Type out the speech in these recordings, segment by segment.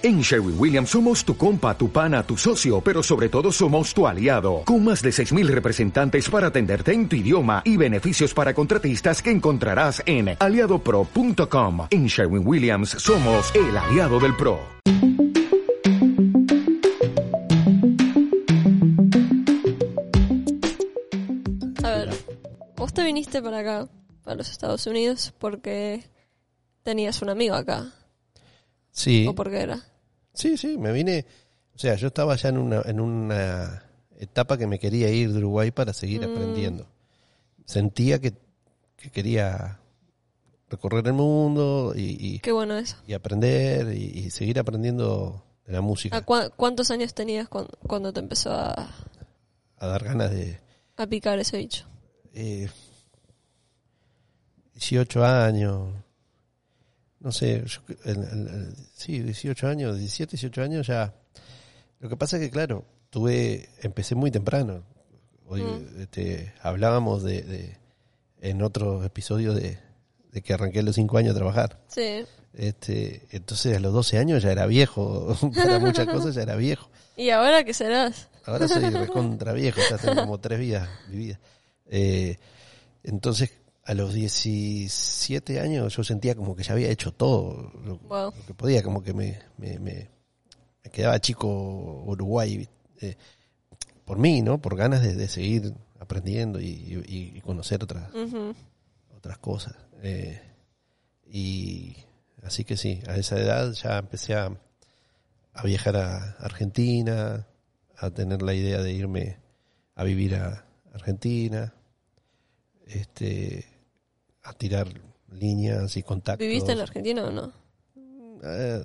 En Sherwin Williams somos tu compa, tu pana, tu socio, pero sobre todo somos tu aliado, con más de 6.000 representantes para atenderte en tu idioma y beneficios para contratistas que encontrarás en aliadopro.com. En Sherwin Williams somos el aliado del PRO. A ver, vos te viniste para acá, para los Estados Unidos, porque tenías un amigo acá. Sí. ¿O por qué era? Sí, sí, me vine. O sea, yo estaba ya en una, en una etapa que me quería ir de Uruguay para seguir Mm. aprendiendo. Sentía que, que quería recorrer el mundo y, y- Qué bueno eso. y aprender y, y seguir aprendiendo de la música. ¿A ¿Cuántos años tenías cuan- cuando te empezó a, A dar ganas de. a picar ese bicho? eh, 18 años. No sé, yo- el- sí, 18 años, 17, 18 años ya. Lo que pasa es que, claro, tuve, empecé muy temprano. Hoy, Mm. este, hablábamos de, de- en otros episodios de, de que arranqué a los 5 años a trabajar. Sí. Este, entonces a los 12 años ya era viejo, para muchas cosas ya era viejo. ¿Y ahora qué serás? Ahora soy recontra viejo, ya tengo como tres vidas vividas. Eh, entonces, a los 17 años yo sentía como que ya había hecho todo lo, Wow. lo que podía, como que me, me, me- me quedaba chico Uruguay eh, por mí, ¿no? Por ganas de, de seguir aprendiendo y, y- y conocer otras, otras cosas. Eh, y así que sí, a esa edad ya empecé a, a viajar a Argentina, a tener la idea de irme a vivir a Argentina, este, a tirar líneas y contactos. ¿Viviste en Argentina o no? Eh,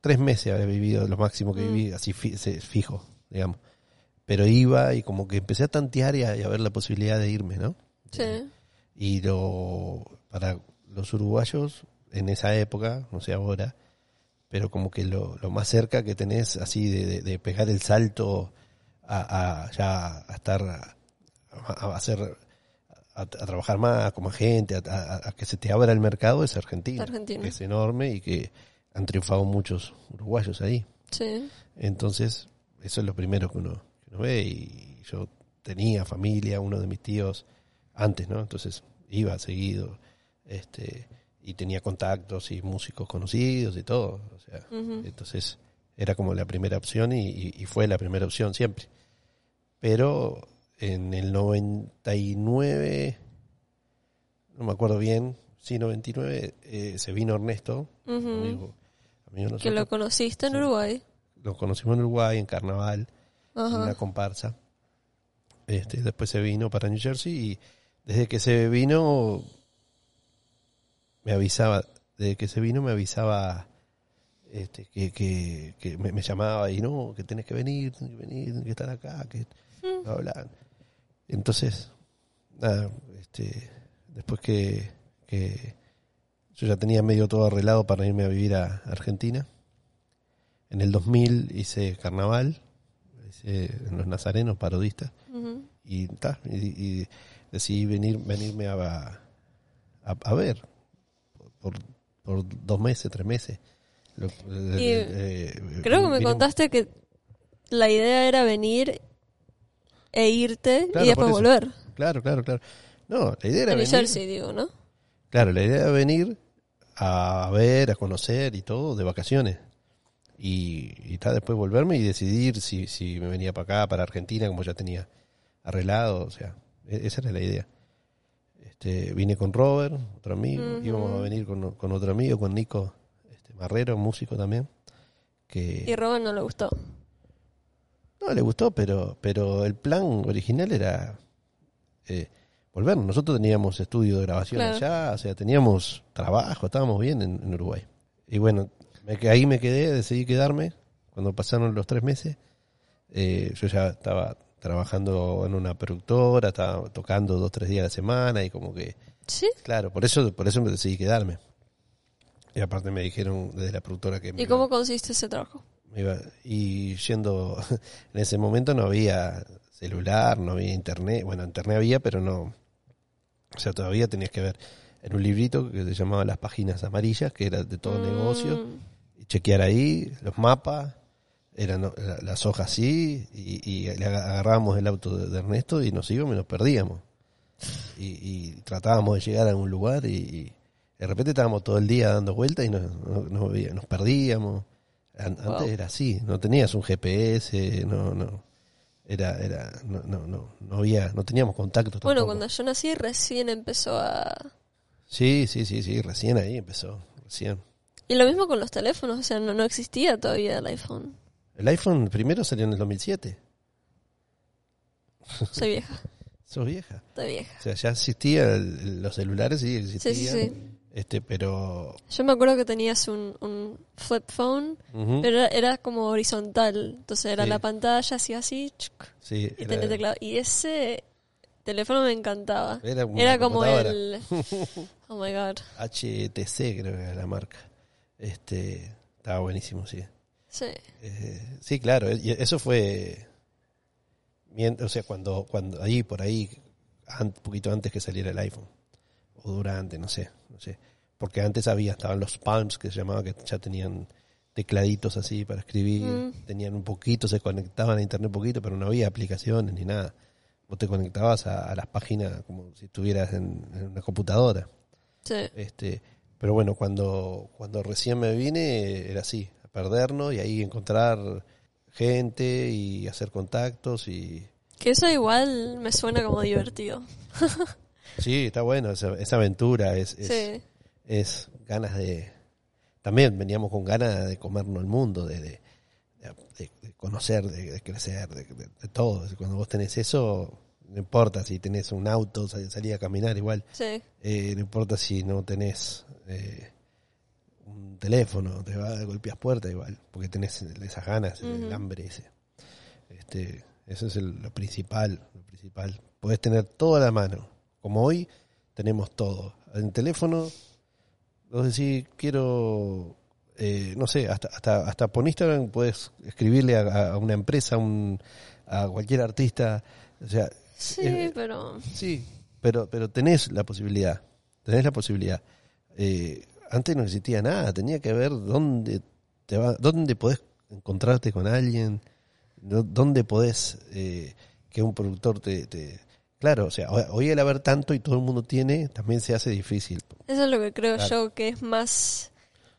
tres meses había vivido, lo máximo que Mm. viví, así fijo, digamos. Pero iba y como que empecé a tantear y a, y a ver la posibilidad de irme, ¿no? Sí. Y lo, para los uruguayos, en esa época, no sé ahora, pero como que lo, lo más cerca que tenés así de, de- de pegar el salto a, a ya a estar, a, a hacer, a, a trabajar más como agente, a, a- que se te abra el mercado es Argentina, Argentina. que es enorme y que han triunfado muchos uruguayos ahí. Sí. Entonces, eso es lo primero que uno, que uno ve. Y yo tenía familia, uno de mis tíos antes, ¿no? Entonces iba seguido, este, y tenía contactos y músicos conocidos y todo. O sea, entonces era como la primera opción y, y- y fue la primera opción siempre. Pero en el 99, no me acuerdo bien, sí, 99, eh, se vino Ernesto, amigo, amigo Que lo conociste en Sí. Uruguay. Lo conocimos en Uruguay, en Carnaval, en una comparsa. Este, después se vino para New Jersey y desde que se vino me avisaba, desde que se vino me avisaba este, que, que, que me, me llamaba y no, que tenés que venir, tenés que venir, tenés que estar acá, que bla, bla. Entonces, nada, este, después que, que yo ya tenía medio todo arreglado para irme a vivir a Argentina, en el 2000 hice carnaval, hice en los nazarenos parodistas y, ta, y, y decidí venir, venirme a, a, a ver por, por dos meses, tres meses. Lo- Y eh, Creo que me contaste que la idea era venir e irte Claro, y después volver. Claro, claro, claro. No, la idea era En venir. Jersey, digo, ¿no? Claro, la idea era venir a ver, a conocer y todo de vacaciones. Y, y ta, después volverme y decidir si, si me venía para acá, para Argentina, como ya tenía arreglado. O sea, e- esa era la idea. Este, vine con Robert, otro amigo. Íbamos a venir con, con otro amigo, con Nico este, Marrero, músico también. Que Y Robert no le gustó. No le gustó, pero, pero el plan original era eh, volver. Nosotros teníamos estudio de grabación Claro. allá, o sea, teníamos trabajo, estábamos bien en, en Uruguay. Y bueno, me, ahí me quedé, decidí quedarme. Cuando pasaron los tres meses, eh, yo ya estaba trabajando en una productora, estaba tocando dos, tres días a la semana y como que, ¿Sí? claro, por eso, por eso me decidí quedarme. Y aparte me dijeron desde la productora que me ¿Y iba- cómo consiste ese trabajo? Y yendo, en ese momento no había celular, no había internet, bueno, internet había, pero no, o sea, todavía tenías que ver en un librito que se llamaba Las Páginas Amarillas, que era de todo Mm, negocio, y chequear ahí, los mapas, eran las hojas así, y, y agarrábamos el auto de, Ernesto y nos íbamos y nos perdíamos. Y, y tratábamos de llegar a un lugar y, y de repente estábamos todo el día dando vueltas y nos, nos, nos veía- nos perdíamos. An- Wow. Antes era así, no tenías un GPS, no, no, era, era, no, no, no, no había, no teníamos contacto Bueno, tampoco. cuando yo nací recién empezó a... Sí, sí, sí, sí, recién ahí empezó, recién. Y lo mismo con los teléfonos, o sea, no, no existía todavía el iPhone. El iPhone primero salió en el 2007. Soy vieja, Sos vieja. estoy vieja. O sea, ya existía el- el- los celulares, sí existían. Sí, sí, sí. Este, pero Yo me acuerdo que tenías un, un flip phone, pero era, era como horizontal. Entonces era Sí. la pantalla así así, chuc, sí, y tenía teclado. Y ese teléfono me encantaba. era Era como el... Oh my god. HTC creo que era la marca. Este, estaba buenísimo, sí. Sí. Eh, sí, claro, y eso fue o sea, cuando cuando ahí por ahí un poquito antes que saliera el iPhone o durante, no sé, no sé, porque antes había estaban los Palms que se llamaba que ya tenían tecladitos así para escribir, Mm. tenían un poquito, se conectaban a internet un poquito, pero no había aplicaciones ni nada. Vos te conectabas a, a las páginas como si estuvieras en, en una computadora. Sí. Este, pero bueno, cuando, cuando recién me vine era así, a perdernos y ahí encontrar gente y hacer contactos y Que eso igual me suena como divertido. sí, está bueno, esa, esa aventura es, es, Sí. es ganas de... También veníamos con ganas de comernos el mundo, de, de, de- de conocer, de, crecer, de, todo. Cuando vos tenés eso, no importa si tenés un auto, sal- salir a caminar igual. Sí. Eh, no importa si no tenés eh, un teléfono, te va golpeas puerta igual, porque tenés esas ganas, el Ujú. hambre ese. Este, eso es el- lo principal, lo principal. Podés tener todo a la mano, como hoy tenemos todo. En teléfono, vos decís, quiero, eh, no sé, hasta, hasta, hasta por Instagram puedes escribirle a, a una empresa, a un, a cualquier artista, o sea, Sí, pero... Sí, pero, pero tenés la posibilidad, tenés la posibilidad. Eh, antes no existía nada, tenía que ver dónde te va, dónde podés encontrarte con alguien, dó- dónde podés eh, que un productor te, te- Claro, o sea, hoy- al haber tanto y todo el mundo tiene, también se hace difícil. Eso es lo que creo Claro. yo que es más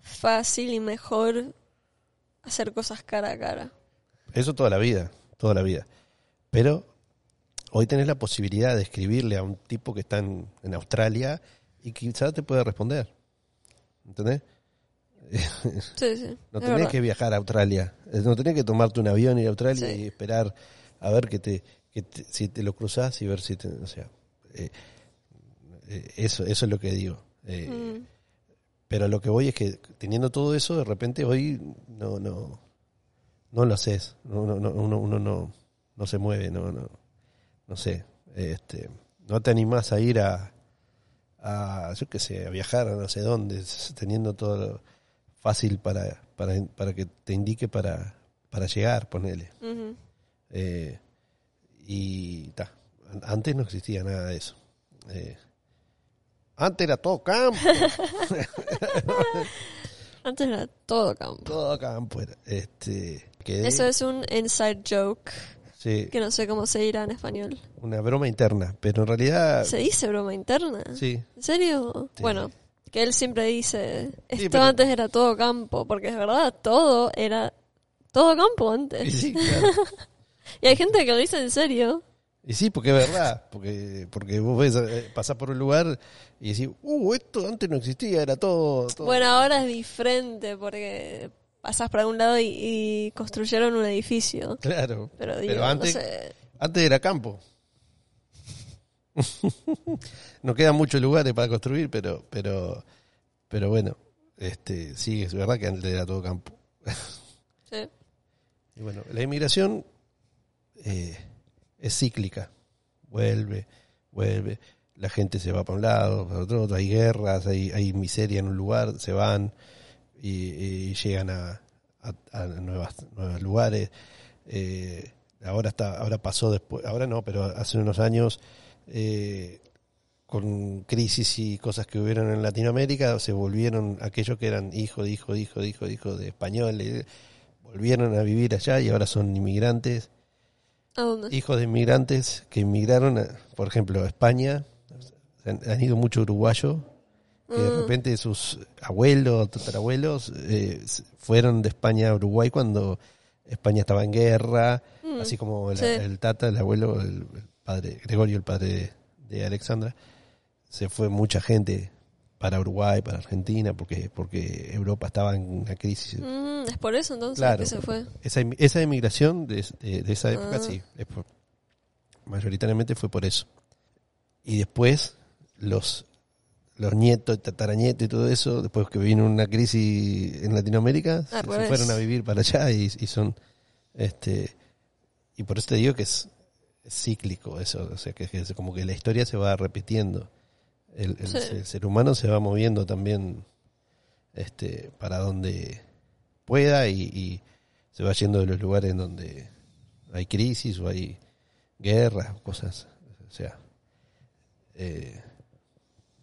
fácil y mejor hacer cosas cara a cara. Eso toda la vida, toda la vida. Pero hoy tenés la posibilidad de escribirle a un tipo que está en, en Australia y quizás te pueda responder. ¿Entendés? Sí, sí. No tenés que viajar a Australia. Eh, No tenés que tomarte un avión y ir a Australia Sí. y esperar a ver que te, que te- si te lo cruzás y ver si te, o sea, eh, eh, eso, eso es lo que digo. Eh, Mm. Pero lo que voy es que teniendo todo eso, de repente hoy no, no, no lo haces. No, no, no, uno, uno no, no se mueve, no, no, no sé. Este, no te animás a ir a, a, yo qué sé, a viajar a no sé dónde, teniendo todo lo fácil para, para, para que te indique para, para llegar, ponele. Eh, y ta, an- antes no existía nada de eso. Eh, antes era todo campo, Antes era todo campo. todo campo era. Este, Eso es un inside joke sí, que no sé cómo se dirá en español. una broma interna, pero en realidad ¿Se dice broma interna? sí, ¿En serio? Sí. Bueno, que él siempre dice, esto pero- antes era todo campo, porque es verdad, todo era todo campo antes. sí, claro. Y hay gente que lo dice en serio. Y sí, porque es verdad, porque porque vos ves, eh, pasás por un lugar y decís, uh, esto antes no existía, era todo... todo". Bueno, ahora es diferente porque pasás por algún lado y, y construyeron un edificio. claro, Pero digo, pero antes, no sé. antes era campo. no quedan muchos lugares para construir, pero pero pero bueno, este sí, es verdad que antes era todo campo. Sí. Y bueno, la inmigración eh, es cíclica. Vuelve, vuelve. La gente se va para un lado, para otro, hay guerras, hay, hay miseria en un lugar, se van y, llegan a, a, a nuevas, nuevos lugares. Eh, ahora está, ahora pasó después, ahora no, pero hace unos años eh, con crisis y cosas que hubieron en Latinoamérica, se volvieron aquellos que eran hijo de hijo de hijo de hijo de hijo de españoles, volvieron a vivir allá y ahora son inmigrantes, ¿A dónde? hijos de inmigrantes que inmigraron, a- por ejemplo, a España, han, han ido muchos uruguayos, que de Mm. repente sus abuelos, tatarabuelos, eh, fueron de España a Uruguay cuando España estaba en guerra, Mm. así como el, Sí. el tata, el abuelo, el, el padre, Gregorio, el padre de, de Alexandra, se fue mucha gente para Uruguay, para Argentina, porque porque Europa estaba en una crisis. Mm, es por eso entonces Claro. que se fue. Esa, esa emigración de, de- de esa época, Ah. sí, es por- mayoritariamente fue por eso. Y después, los, los nietos, tataranietos y todo eso, después que vino una crisis en Latinoamérica, se, Al se fueron a vivir para allá y, y son, este, y por eso te digo que es, es cíclico eso, o sea, que, que es como que la historia se va repitiendo. El, el- Sí. el ser humano se va moviendo también, este, para donde pueda y, y se va yendo de los lugares en donde hay crisis o hay guerras o cosas, o sea, eh,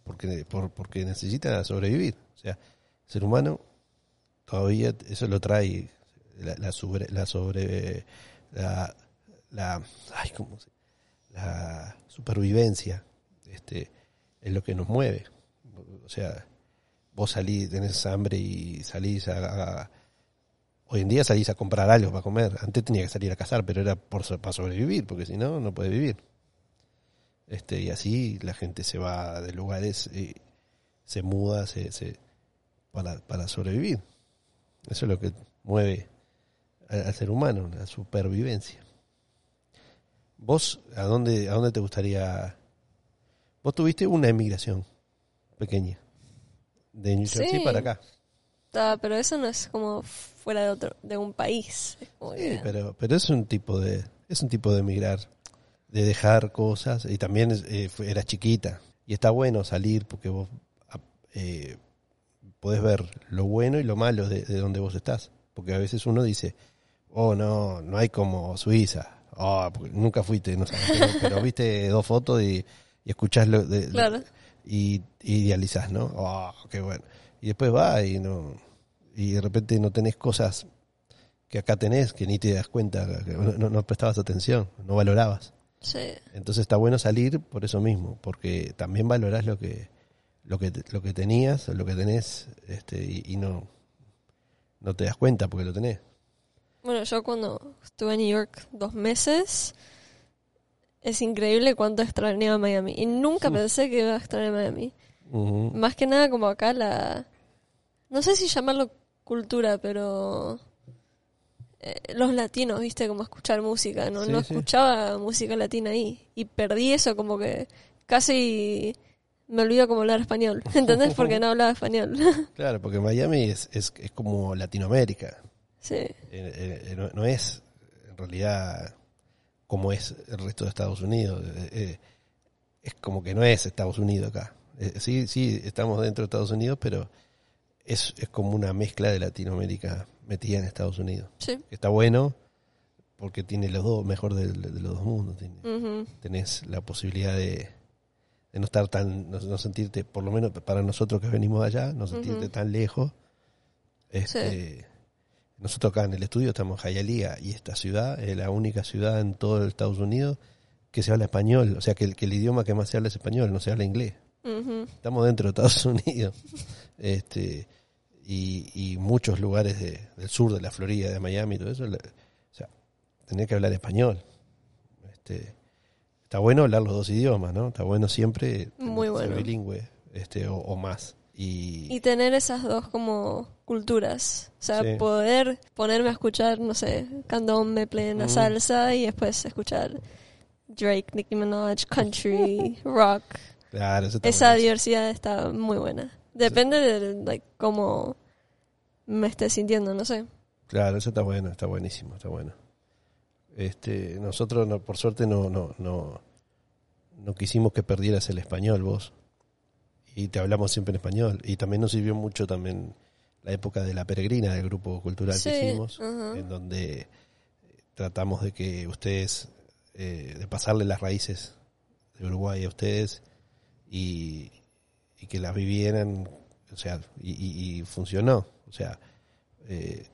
porque, por, porque necesita sobrevivir. O sea, el ser humano todavía eso lo trae la, la sobre, la sobre la, la ay, ¿cómo se- la supervivencia este es lo que nos mueve o sea vos salís tenés hambre y salís a, hoy en día salís a comprar algo para comer antes tenía que salir a cazar pero era por para sobrevivir porque si no no puede vivir este y así la gente se va de lugares y se muda se, se para, para sobrevivir eso es lo que mueve al, al ser humano, la supervivencia. ¿Vos a dónde, a dónde te gustaría? Vos tuviste una emigración pequeña, de New Jersey Sí. para acá. Ah, pero eso no es como fuera de otro, de un país. Sí, pero, pero es un tipo de, es un tipo de emigrar, de dejar cosas, y también eh, fue- eras chiquita. Y está bueno salir porque vos a- eh, podés ver lo bueno y lo malo de, de donde vos estás. Porque a veces uno dice, oh no, no hay como Suiza. Oh, nunca fuiste, no sabes, pero, pero viste dos fotos y, y escuchás lo de, Claro. y, y idealizás, ¿no? Oh, qué bueno. Y después va y no y de repente no tenés cosas que acá tenés que ni te das cuenta, que no, no- prestabas atención, no valorabas. Sí. Entonces está bueno salir por eso mismo, porque también valorás lo que lo que lo que tenías, lo que tenés, este y, y no no te das cuenta porque lo tenés. Bueno, yo cuando estuve en New York dos meses, es increíble cuánto extrañaba Miami. Y nunca pensé que iba a extrañar Miami. Más que nada como acá la... No sé si llamarlo cultura, pero... eh, los latinos, viste, como escuchar música. No, Sí, no sí. escuchaba música latina ahí. Y perdí eso como que casi me olvido como hablar español. ¿Entendés? Porque no hablaba español. Claro, porque Miami es, es, es como Latinoamérica. sí. Eh, eh, no, no es en realidad como es el resto de Estados Unidos. Eh, eh, es como que no es Estados Unidos acá. Eh, sí, sí, estamos dentro de Estados Unidos, pero es, es como una mezcla de Latinoamérica metida en Estados Unidos. Sí. Está bueno porque tiene los dos, mejor de, de los dos mundos. Tiene- Ujú. tenés la posibilidad de, de no estar tan, no, no sentirte, por lo menos para nosotros que venimos de allá, no sentirte tan lejos. Este, Nosotros acá en el estudio estamos en Hialeah y esta ciudad es la única ciudad en todo el Estados Unidos que se habla español, o sea que el, que el idioma que más se habla es español, no se habla inglés. Estamos dentro de Estados Unidos. este y, y muchos lugares de- del sur de la Florida, de Miami, todo eso, la- o sea, tenés que hablar español. Este, está bueno hablar los dos idiomas, ¿no? Está bueno siempre Muy ser bueno. bilingüe, este, o, o más. Y, Y tener esas dos como culturas. O sea, Sí. poder ponerme a escuchar, no sé, candombe, plena Mm. salsa y después escuchar Drake, Nicki Minaj, country, rock. claro, eso Esa diversidad está muy buena. Depende de like, cómo me esté sintiendo, no sé. Claro, eso está bueno, está buenísimo, está bueno. Este, nosotros no, por suerte no, no, no, no quisimos que perdieras el español vos. Y te hablamos siempre en español. Y también nos sirvió mucho también la época de la peregrina del grupo cultural Sí, que hicimos, en donde eh, tratamos de que ustedes, eh, de pasarle las raíces de Uruguay a ustedes y, y que las vivieran, o sea, y, y- y funcionó. O sea, eh,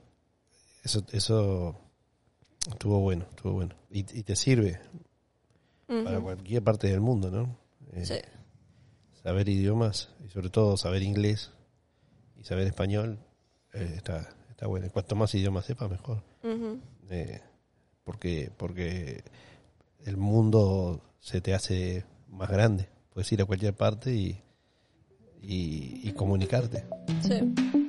eso, eso estuvo bueno, estuvo bueno. Y, y te sirve para cualquier parte del mundo, ¿no? Eh, Sí. Saber idiomas y sobre todo saber inglés y saber español eh, está, está bueno. Cuanto más idiomas sepas, mejor. Eh, porque, porque el mundo se te hace más grande. Puedes ir a cualquier parte y, y, y comunicarte. Sí.